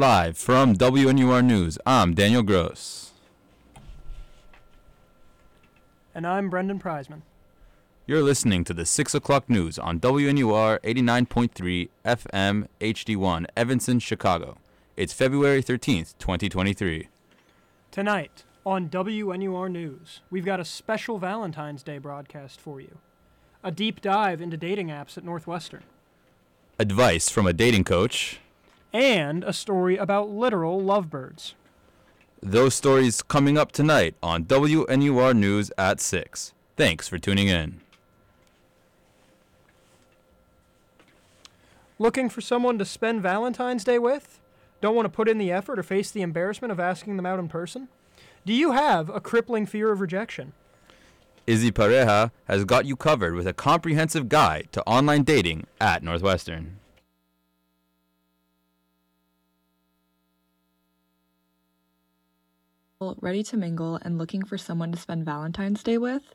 Live from WNUR News, I'm Daniel Gross. And I'm Brendan Prizeman. You're listening to the 6 o'clock news on WNUR 89.3 FM HD1, Evanston, Chicago. It's February 13th, 2023. Tonight on WNUR News, we've got a special Valentine's Day broadcast for you. A deep dive into dating apps at Northwestern. Advice from a dating coach. And a story about literal lovebirds. Those stories coming up tonight on WNUR News at 6. Thanks for tuning in. Looking for someone to spend Valentine's Day with? Don't want to put in the effort or face the embarrassment of asking them out in person? Do you have a crippling fear of rejection? Izzy Pareja has got you covered with a comprehensive guide to online dating at Northwestern. Ready to mingle and looking for someone to spend Valentine's Day with?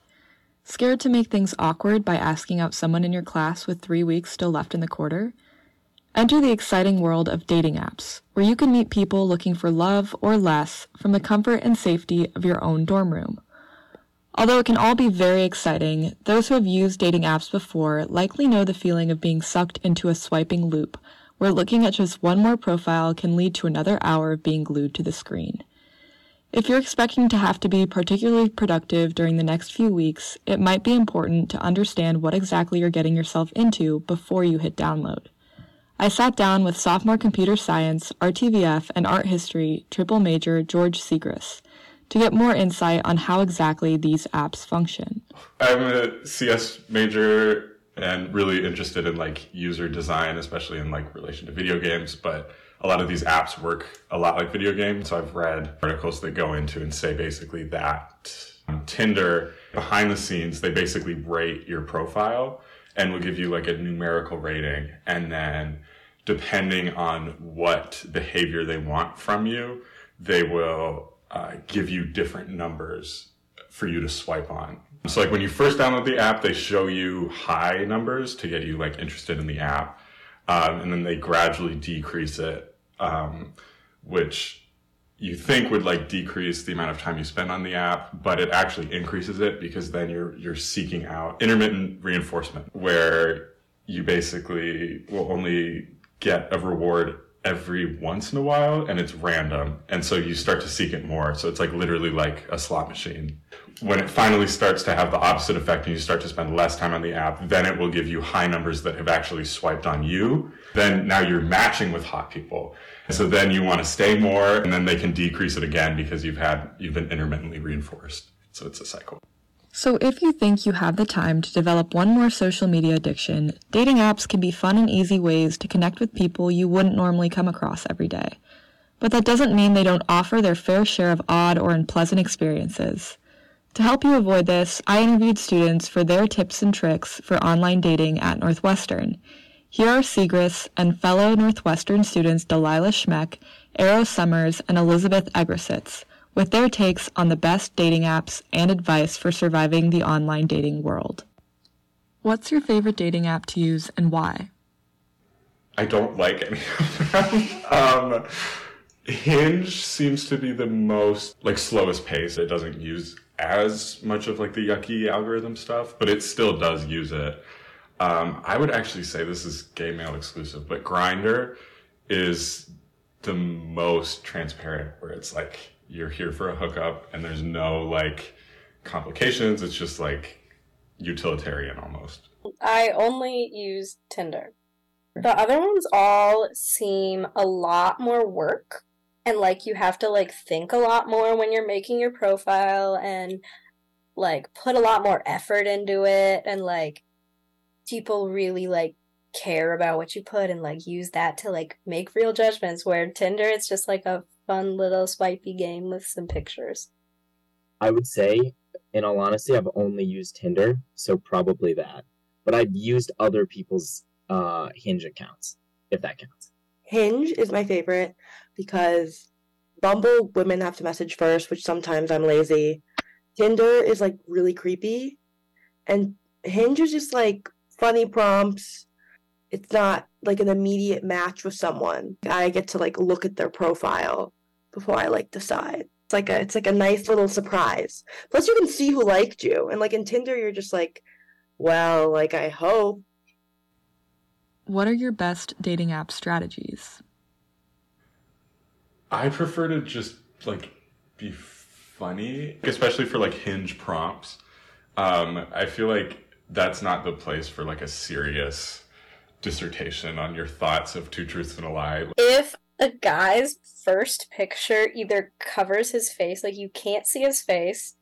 Scared to make things awkward by asking out someone in your class with three weeks still left in the quarter? Enter the exciting world of dating apps, where you can meet people looking for love or less from the comfort and safety of your own dorm room. Although it can all be very exciting, those who have used dating apps before likely know the feeling of being sucked into a swiping loop, where looking at just one more profile can lead to another hour of being glued to the screen. If you're expecting to have to be particularly productive during the next few weeks, it might be important to understand what exactly you're getting yourself into before you hit download. I sat down with sophomore computer science, RTVF, and art history triple major George Segris to get more insight on how exactly these apps function. I'm a CS major and really interested in like user design, especially in like relation to video games, but a lot of these apps work a lot like video games. So I've read articles that go into and say basically that on Tinder, behind the scenes, they basically rate your profile and will give you like a numerical rating. And then depending on what behavior they want from you, they will uh, give you different numbers for you to swipe on. So like when you first download the app, they show you high numbers to get you like interested in the app. Um, and then they gradually decrease it um, which you think would like decrease the amount of time you spend on the app, but it actually increases it because then you're you're seeking out intermittent reinforcement where you basically will only get a reward every once in a while and it's random and so you start to seek it more. So it's like literally like a slot machine. When it finally starts to have the opposite effect and you start to spend less time on the app then it will give you high numbers that have actually swiped on you. Then now you're matching with hot people. So then you want to stay more and then they can decrease it again because you've had you've been intermittently reinforced. So it's a cycle so, if you think you have the time to develop one more social media addiction, dating apps can be fun and easy ways to connect with people you wouldn't normally come across every day. But that doesn't mean they don't offer their fair share of odd or unpleasant experiences. To help you avoid this, I interviewed students for their tips and tricks for online dating at Northwestern. Here are Segris and fellow Northwestern students Delilah Schmeck, Arrow Summers, and Elizabeth Egresitz with their takes on the best dating apps and advice for surviving the online dating world. What's your favorite dating app to use and why? I don't like any of them. um, Hinge seems to be the most like slowest pace. It doesn't use as much of like the yucky algorithm stuff, but it still does use it. Um, I would actually say this is gay male exclusive, but Grindr is the most transparent where it's like you're here for a hookup and there's no like complications. It's just like utilitarian almost. I only use Tinder. The other ones all seem a lot more work and like you have to like think a lot more when you're making your profile and like put a lot more effort into it and like people really like care about what you put and like use that to like make real judgments where Tinder it's just like a fun little swipey game with some pictures. I would say, in all honesty, I've only used Tinder, so probably that. But I've used other people's uh, Hinge accounts, if that counts. Hinge is my favorite because Bumble women have to message first, which sometimes I'm lazy. Tinder is like really creepy, and Hinge is just like funny prompts. it's not like an immediate match with someone. I get to like look at their profile before I like decide. It's like a it's like a nice little surprise. Plus you can see who liked you. And like in Tinder you're just like, well, like I hope. What are your best dating app strategies? I prefer to just like be funny, especially for like hinge prompts. Um, I feel like that's not the place for like a serious dissertation on your thoughts of two truths and a lie. If a guy's first picture either covers his face, like you can't see his face,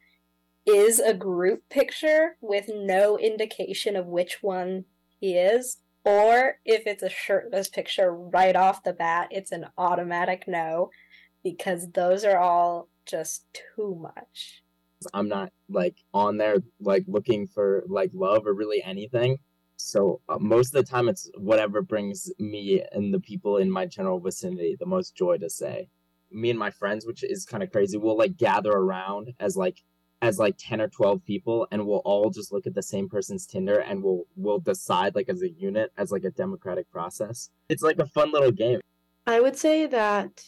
is a group picture with no indication of which one he is, or if it's a shirtless picture right off the bat, it's an automatic no, because those are all just too much. I'm not like on there like looking for like love or really anything. So uh, most of the time, it's whatever brings me and the people in my general vicinity the most joy to say. Me and my friends, which is kind of crazy, we'll like gather around as like as like 10 or 12 people and we'll all just look at the same person's tinder and we'll we'll decide like as a unit as like a democratic process it's like a fun little game I would say that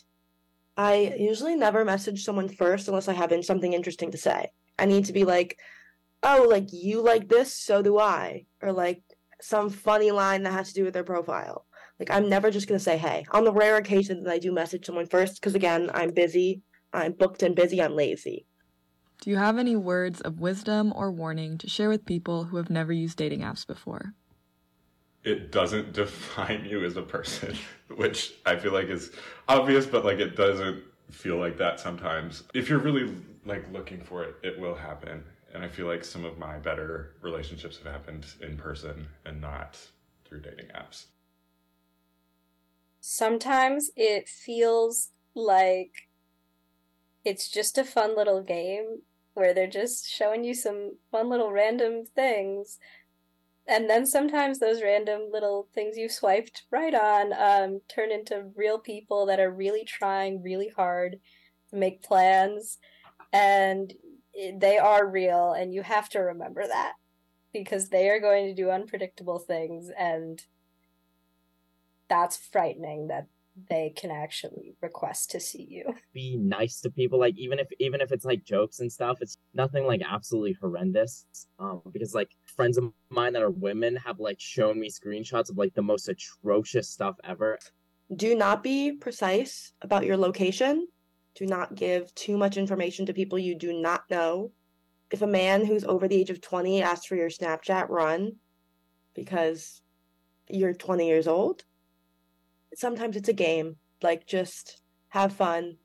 I usually never message someone first unless I have something interesting to say. I need to be like, oh, like you like this, so do I. Or like some funny line that has to do with their profile. Like I'm never just gonna say hey. On the rare occasion that I do message someone first, because again, I'm busy, I'm booked and busy, I'm lazy. Do you have any words of wisdom or warning to share with people who have never used dating apps before? It doesn't define you as a person, which I feel like is obvious, but like it doesn't feel like that sometimes. If you're really like looking for it, it will happen. And I feel like some of my better relationships have happened in person and not through dating apps. Sometimes it feels like it's just a fun little game where they're just showing you some fun little random things. And then sometimes those random little things you swiped right on um, turn into real people that are really trying really hard to make plans. And they are real, and you have to remember that because they are going to do unpredictable things, and that's frightening that they can actually request to see you. be nice to people like even if even if it's like jokes and stuff it's nothing like absolutely horrendous um because like friends of mine that are women have like shown me screenshots of like the most atrocious stuff ever Do not be precise about your location. Do not give too much information to people you do not know. If a man who's over the age of 20 asks for your Snapchat, run because you're 20 years old. Sometimes it's a game. Like, just have fun.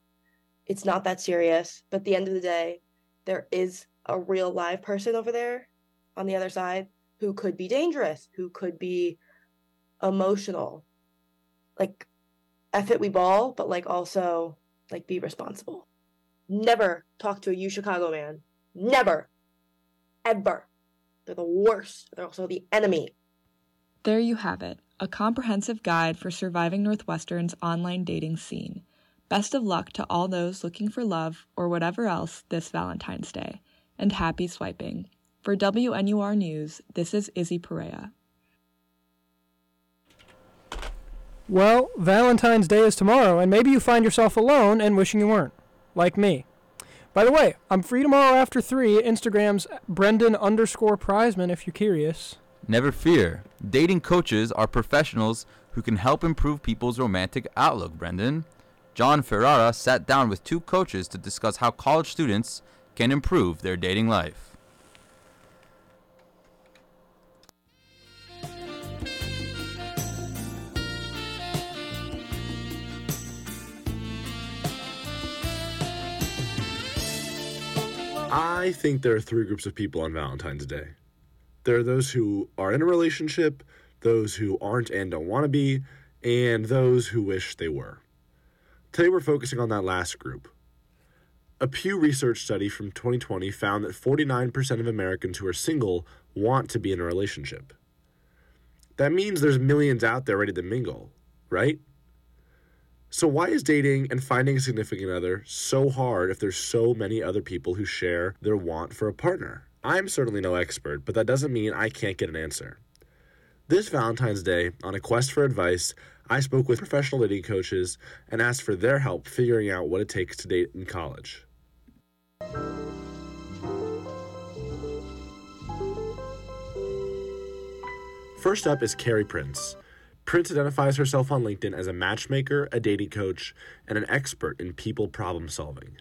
It's not that serious. But at the end of the day, there is a real live person over there on the other side who could be dangerous, who could be emotional. Like, F it, we ball, but like also like be responsible. Never talk to a U Chicago man. Never. Ever. They're the worst. They're also the enemy. There you have it, a comprehensive guide for surviving Northwestern's online dating scene. Best of luck to all those looking for love or whatever else this Valentine's Day, and happy swiping. For WNUR News, this is Izzy Pareja. Well, Valentine's Day is tomorrow, and maybe you find yourself alone and wishing you weren't, like me. By the way, I'm free tomorrow after 3 Instagram's Brendan underscore Prizeman if you're curious. Never fear. Dating coaches are professionals who can help improve people's romantic outlook, Brendan. John Ferrara sat down with two coaches to discuss how college students can improve their dating life. I think there are three groups of people on Valentine's Day. There are those who are in a relationship, those who aren't and don't want to be, and those who wish they were. Today we're focusing on that last group. A Pew Research study from 2020 found that 49% of Americans who are single want to be in a relationship. That means there's millions out there ready to mingle, right? So, why is dating and finding a significant other so hard if there's so many other people who share their want for a partner? I'm certainly no expert, but that doesn't mean I can't get an answer. This Valentine's Day, on a quest for advice, I spoke with professional dating coaches and asked for their help figuring out what it takes to date in college. First up is Carrie Prince. Prince identifies herself on LinkedIn as a matchmaker, a dating coach, and an expert in people problem solving.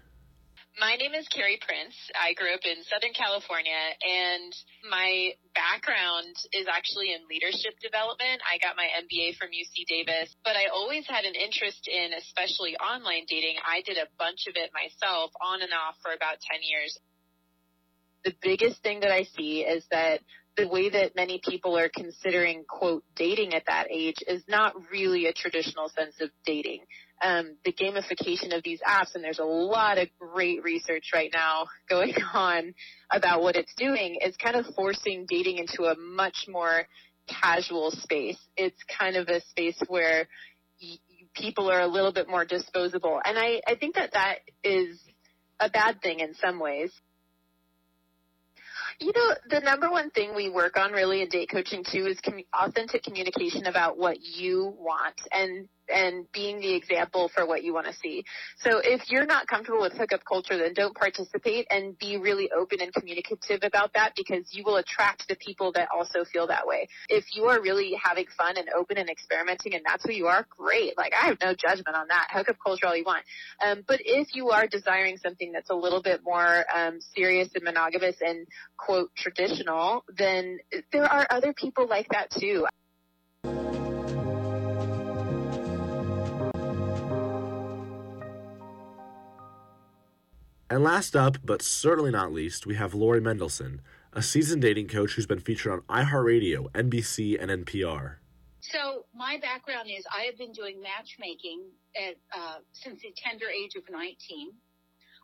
My name is Carrie Prince. I grew up in Southern California and my background is actually in leadership development. I got my MBA from UC Davis, but I always had an interest in especially online dating. I did a bunch of it myself on and off for about 10 years. The biggest thing that I see is that the way that many people are considering quote dating at that age is not really a traditional sense of dating. Um, the gamification of these apps, and there's a lot of great research right now going on about what it's doing, is kind of forcing dating into a much more casual space. It's kind of a space where y- people are a little bit more disposable, and I, I think that that is a bad thing in some ways. You know, the number one thing we work on really in date coaching too is com- authentic communication about what you want and and being the example for what you want to see. So if you're not comfortable with hookup culture, then don't participate and be really open and communicative about that because you will attract the people that also feel that way. If you are really having fun and open and experimenting and that's who you are, great. Like I have no judgment on that. Hookup culture all you want. Um, but if you are desiring something that's a little bit more um, serious and monogamous and quote traditional, then there are other people like that too. And last up, but certainly not least, we have Lori Mendelson, a seasoned dating coach who's been featured on iHeartRadio, NBC, and NPR. So my background is I have been doing matchmaking at, uh, since the tender age of 19.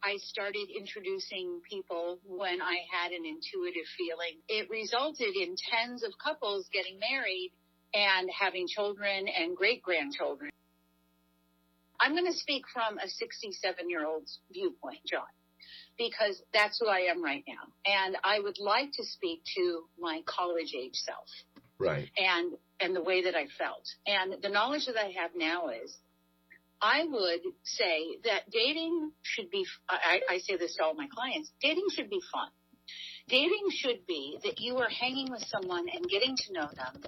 I started introducing people when I had an intuitive feeling. It resulted in tens of couples getting married and having children and great grandchildren. I'm going to speak from a 67 year old's viewpoint, John, because that's who I am right now. And I would like to speak to my college age self Right. and and the way that I felt. And the knowledge that I have now is I would say that dating should be I, I say this to all my clients, dating should be fun. Dating should be that you are hanging with someone and getting to know them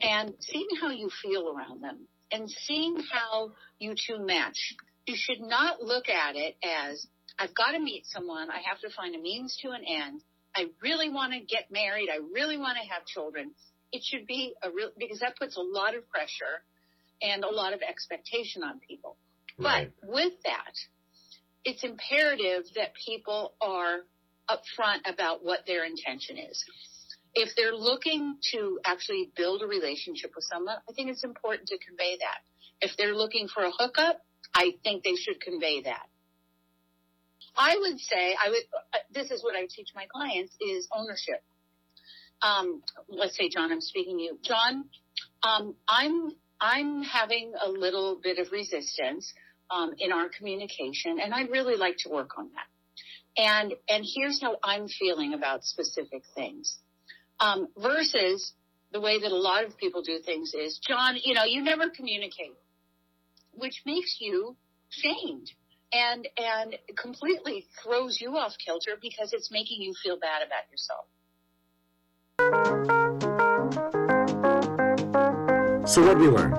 and seeing how you feel around them and seeing how you two match. You should not look at it as I've got to meet someone, I have to find a means to an end. I really want to get married, I really want to have children it should be a real because that puts a lot of pressure and a lot of expectation on people. Right. But with that, it's imperative that people are upfront about what their intention is. If they're looking to actually build a relationship with someone, I think it's important to convey that. If they're looking for a hookup, I think they should convey that. I would say, I would, uh, this is what I teach my clients is ownership um, let's say, John, I'm speaking to you. John, um, I'm I'm having a little bit of resistance um, in our communication, and I'd really like to work on that. And and here's how I'm feeling about specific things. Um, versus the way that a lot of people do things is, John, you know, you never communicate, which makes you shamed and and completely throws you off kilter because it's making you feel bad about yourself. So, what we learn?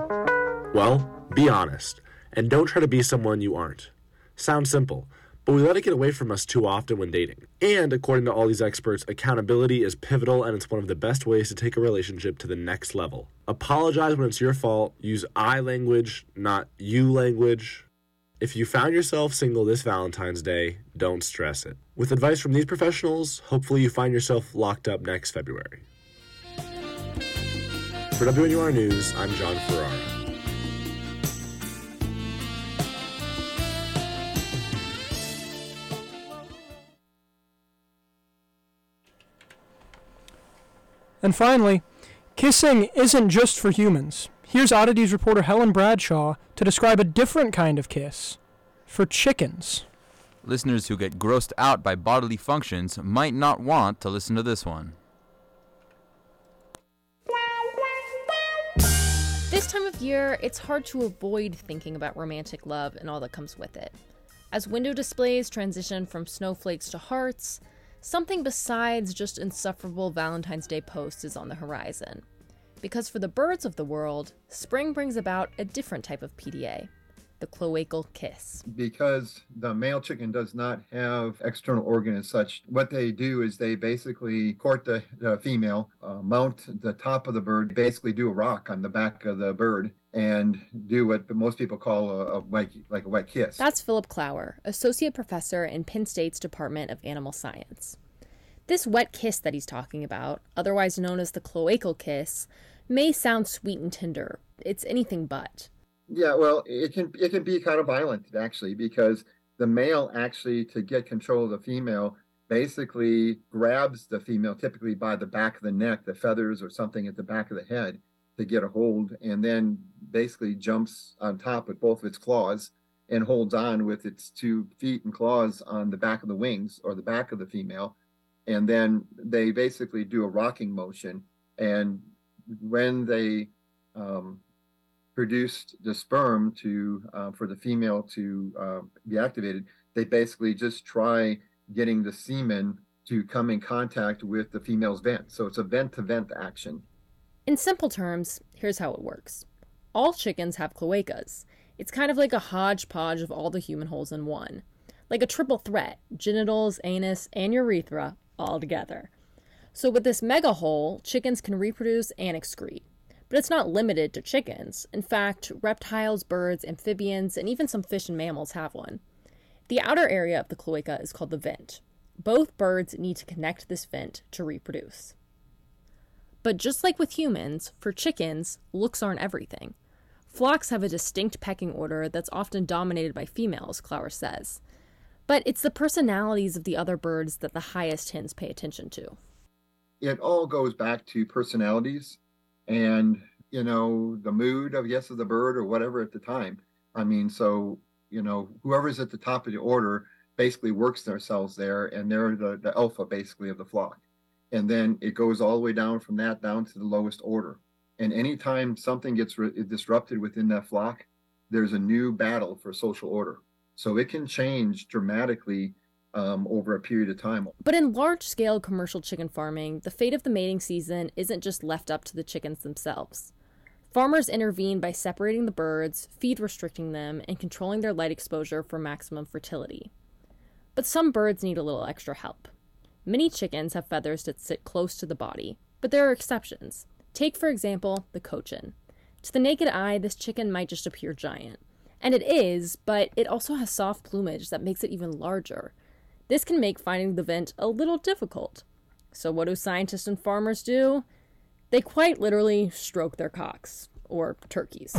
Well, be honest, and don't try to be someone you aren't. Sounds simple, but we let it get away from us too often when dating. And according to all these experts, accountability is pivotal and it's one of the best ways to take a relationship to the next level. Apologize when it's your fault, use I language, not you language. If you found yourself single this Valentine's Day, don't stress it. With advice from these professionals, hopefully you find yourself locked up next February. For WNUR News, I'm John Ferrara. And finally, kissing isn't just for humans. Here's Oddities reporter Helen Bradshaw to describe a different kind of kiss for chickens. Listeners who get grossed out by bodily functions might not want to listen to this one. This time of year, it's hard to avoid thinking about romantic love and all that comes with it. As window displays transition from snowflakes to hearts, something besides just insufferable Valentine's Day posts is on the horizon. Because for the birds of the world, spring brings about a different type of PDA the cloacal kiss. Because the male chicken does not have external organ as such, what they do is they basically court the, the female, uh, mount the top of the bird, basically do a rock on the back of the bird, and do what most people call a, a wet, like a wet kiss. That's Philip Clower, associate professor in Penn State's Department of Animal Science. This wet kiss that he's talking about, otherwise known as the cloacal kiss, may sound sweet and tender. It's anything but. Yeah, well, it can it can be kind of violent actually because the male actually to get control of the female basically grabs the female typically by the back of the neck, the feathers or something at the back of the head to get a hold and then basically jumps on top with both of its claws and holds on with its two feet and claws on the back of the wings or the back of the female and then they basically do a rocking motion and when they um, produced the sperm to uh, for the female to uh, be activated, they basically just try getting the semen to come in contact with the female's vent. So it's a vent to vent action. In simple terms, here's how it works all chickens have cloacas. It's kind of like a hodgepodge of all the human holes in one. Like a triple threat genitals, anus, and urethra all together. So, with this mega hole, chickens can reproduce and excrete. But it's not limited to chickens. In fact, reptiles, birds, amphibians, and even some fish and mammals have one. The outer area of the cloaca is called the vent. Both birds need to connect this vent to reproduce. But just like with humans, for chickens, looks aren't everything. Flocks have a distinct pecking order that's often dominated by females, Clower says. But it's the personalities of the other birds that the highest hens pay attention to. It all goes back to personalities and you know the mood of yes of the bird or whatever at the time. I mean so you know whoever's at the top of the order basically works themselves there and they're the, the alpha basically of the flock. And then it goes all the way down from that down to the lowest order. And anytime something gets re- disrupted within that flock there's a new battle for social order so it can change dramatically um, over a period of time. But in large scale commercial chicken farming, the fate of the mating season isn't just left up to the chickens themselves. Farmers intervene by separating the birds, feed restricting them, and controlling their light exposure for maximum fertility. But some birds need a little extra help. Many chickens have feathers that sit close to the body, but there are exceptions. Take, for example, the cochin. To the naked eye, this chicken might just appear giant. And it is, but it also has soft plumage that makes it even larger, this can make finding the vent a little difficult. So, what do scientists and farmers do? They quite literally stroke their cocks, or turkeys.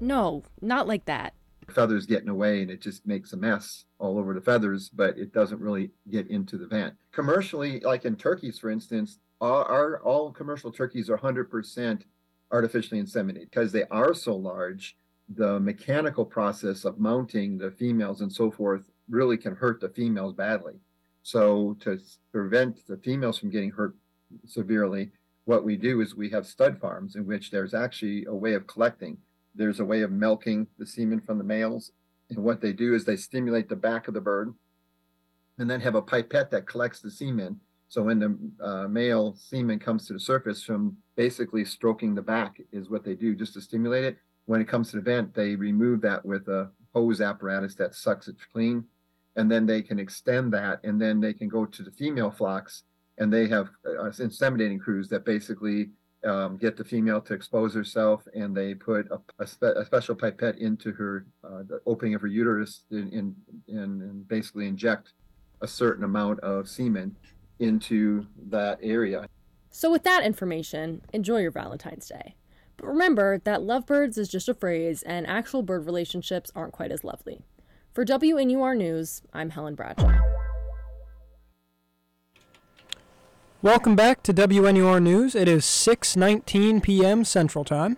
No, not like that. Feathers get in the way and it just makes a mess all over the feathers, but it doesn't really get into the vent. Commercially, like in turkeys, for instance, all, our, all commercial turkeys are 100% artificially inseminated because they are so large. The mechanical process of mounting the females and so forth really can hurt the females badly. So to prevent the females from getting hurt severely, what we do is we have stud farms in which there's actually a way of collecting. There's a way of milking the semen from the males. And what they do is they stimulate the back of the bird and then have a pipette that collects the semen. So when the uh, male semen comes to the surface from basically stroking the back is what they do just to stimulate it. When it comes to the vent, they remove that with a hose apparatus that sucks it clean and then they can extend that and then they can go to the female flocks and they have uh, inseminating crews that basically um, get the female to expose herself and they put a, a, spe- a special pipette into her uh, the opening of her uterus and, in, in, and basically inject a certain amount of semen into that area. So, with that information, enjoy your Valentine's Day. But remember that lovebirds is just a phrase and actual bird relationships aren't quite as lovely. For WNUR News, I'm Helen Bradshaw. Welcome back to WNUR News. It is 6:19 p.m. Central Time.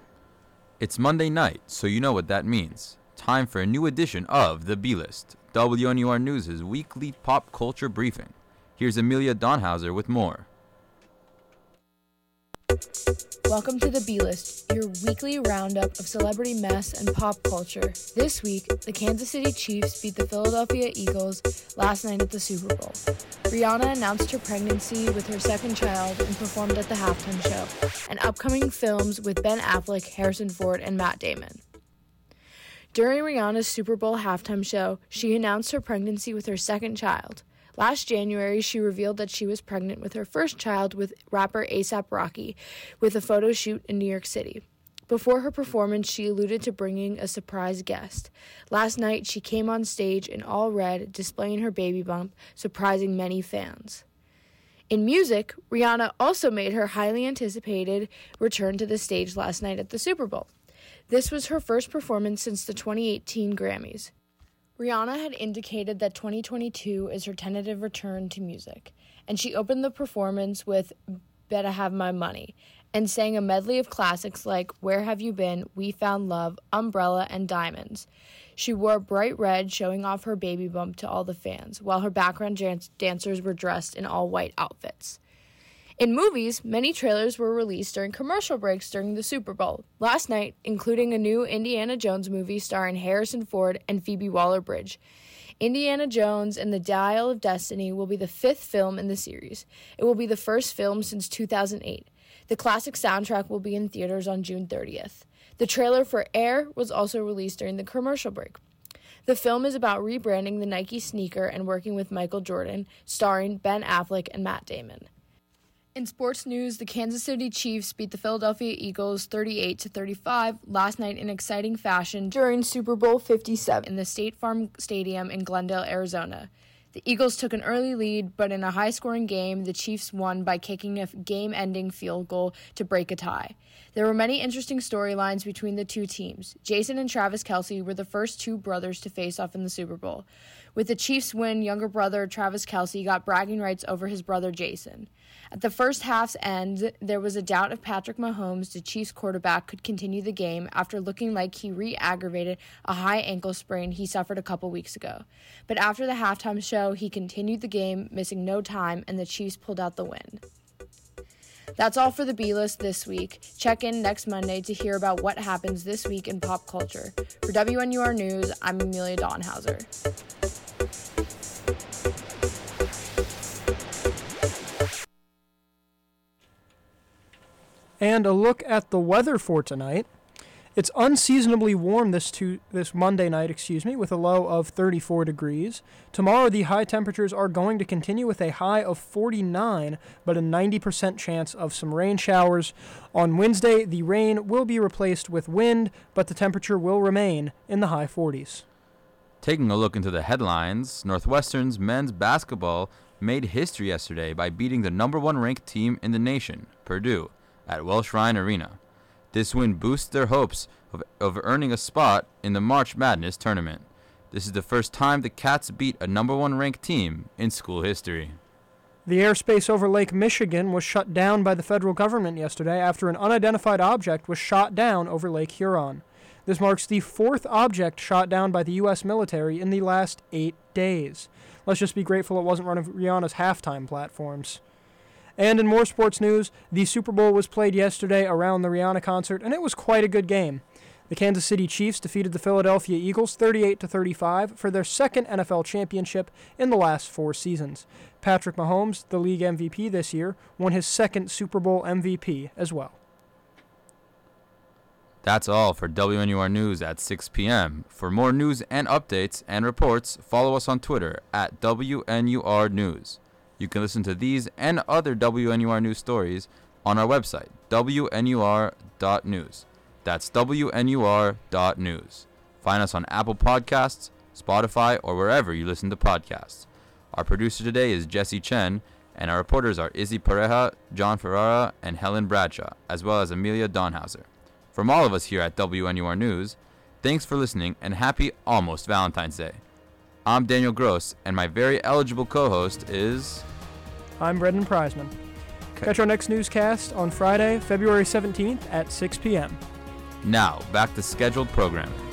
It's Monday night, so you know what that means. Time for a new edition of The B-List, WNUR News' weekly pop culture briefing. Here's Amelia Donhauser with more. Welcome to the B List, your weekly roundup of celebrity mess and pop culture. This week, the Kansas City Chiefs beat the Philadelphia Eagles last night at the Super Bowl. Rihanna announced her pregnancy with her second child and performed at the halftime show, and upcoming films with Ben Affleck, Harrison Ford, and Matt Damon. During Rihanna's Super Bowl halftime show, she announced her pregnancy with her second child. Last January, she revealed that she was pregnant with her first child with rapper ASAP Rocky with a photo shoot in New York City. Before her performance, she alluded to bringing a surprise guest. Last night, she came on stage in all red, displaying her baby bump, surprising many fans. In music, Rihanna also made her highly anticipated return to the stage last night at the Super Bowl. This was her first performance since the 2018 Grammys. Rihanna had indicated that 2022 is her tentative return to music, and she opened the performance with Better Have My Money and sang a medley of classics like Where Have You Been, We Found Love, Umbrella, and Diamonds. She wore bright red, showing off her baby bump to all the fans, while her background dancers were dressed in all white outfits. In movies, many trailers were released during commercial breaks during the Super Bowl last night, including a new Indiana Jones movie starring Harrison Ford and Phoebe Waller Bridge. Indiana Jones and the Dial of Destiny will be the fifth film in the series. It will be the first film since 2008. The classic soundtrack will be in theaters on June 30th. The trailer for Air was also released during the commercial break. The film is about rebranding the Nike sneaker and working with Michael Jordan, starring Ben Affleck and Matt Damon. In sports news, the Kansas City Chiefs beat the Philadelphia Eagles 38 to 35 last night in exciting fashion during Super Bowl 57 in the State Farm Stadium in Glendale, Arizona. The Eagles took an early lead, but in a high scoring game, the Chiefs won by kicking a game ending field goal to break a tie. There were many interesting storylines between the two teams. Jason and Travis Kelce were the first two brothers to face off in the Super Bowl. With the Chiefs' win, younger brother Travis Kelce got bragging rights over his brother Jason. At the first half's end, there was a doubt if Patrick Mahomes, the Chiefs quarterback, could continue the game after looking like he re aggravated a high ankle sprain he suffered a couple weeks ago. But after the halftime show, he continued the game, missing no time, and the Chiefs pulled out the win. That's all for the B list this week. Check in next Monday to hear about what happens this week in pop culture. For WNUR News, I'm Amelia Donhauser. And a look at the weather for tonight. It's unseasonably warm this to, this Monday night, excuse me, with a low of 34 degrees. Tomorrow the high temperatures are going to continue with a high of 49, but a 90% chance of some rain showers. On Wednesday, the rain will be replaced with wind, but the temperature will remain in the high 40s. Taking a look into the headlines, Northwestern's men's basketball made history yesterday by beating the number one ranked team in the nation, Purdue, at Welsh Ryan Arena. This win boosts their hopes of, of earning a spot in the March Madness tournament. This is the first time the Cats beat a number one ranked team in school history. The airspace over Lake Michigan was shut down by the federal government yesterday after an unidentified object was shot down over Lake Huron. This marks the fourth object shot down by the U.S. military in the last eight days. Let's just be grateful it wasn't one of Rihanna's halftime platforms. And in more sports news, the Super Bowl was played yesterday around the Rihanna concert, and it was quite a good game. The Kansas City Chiefs defeated the Philadelphia Eagles 38 to 35 for their second NFL championship in the last 4 seasons. Patrick Mahomes, the league MVP this year, won his second Super Bowl MVP as well. That's all for WNUR News at 6 p.m. For more news and updates and reports, follow us on Twitter at WNUR News. You can listen to these and other WNUR news stories on our website, WNUR.news. That's WNUR.news. Find us on Apple Podcasts, Spotify, or wherever you listen to podcasts. Our producer today is Jesse Chen, and our reporters are Izzy Pareja, John Ferrara, and Helen Bradshaw, as well as Amelia Donhauser. From all of us here at WNUR News, thanks for listening and happy almost Valentine's Day. I'm Daniel Gross, and my very eligible co host is. I'm Brendan Prizeman. Catch our next newscast on Friday, February 17th at 6 p.m. Now, back to scheduled programming.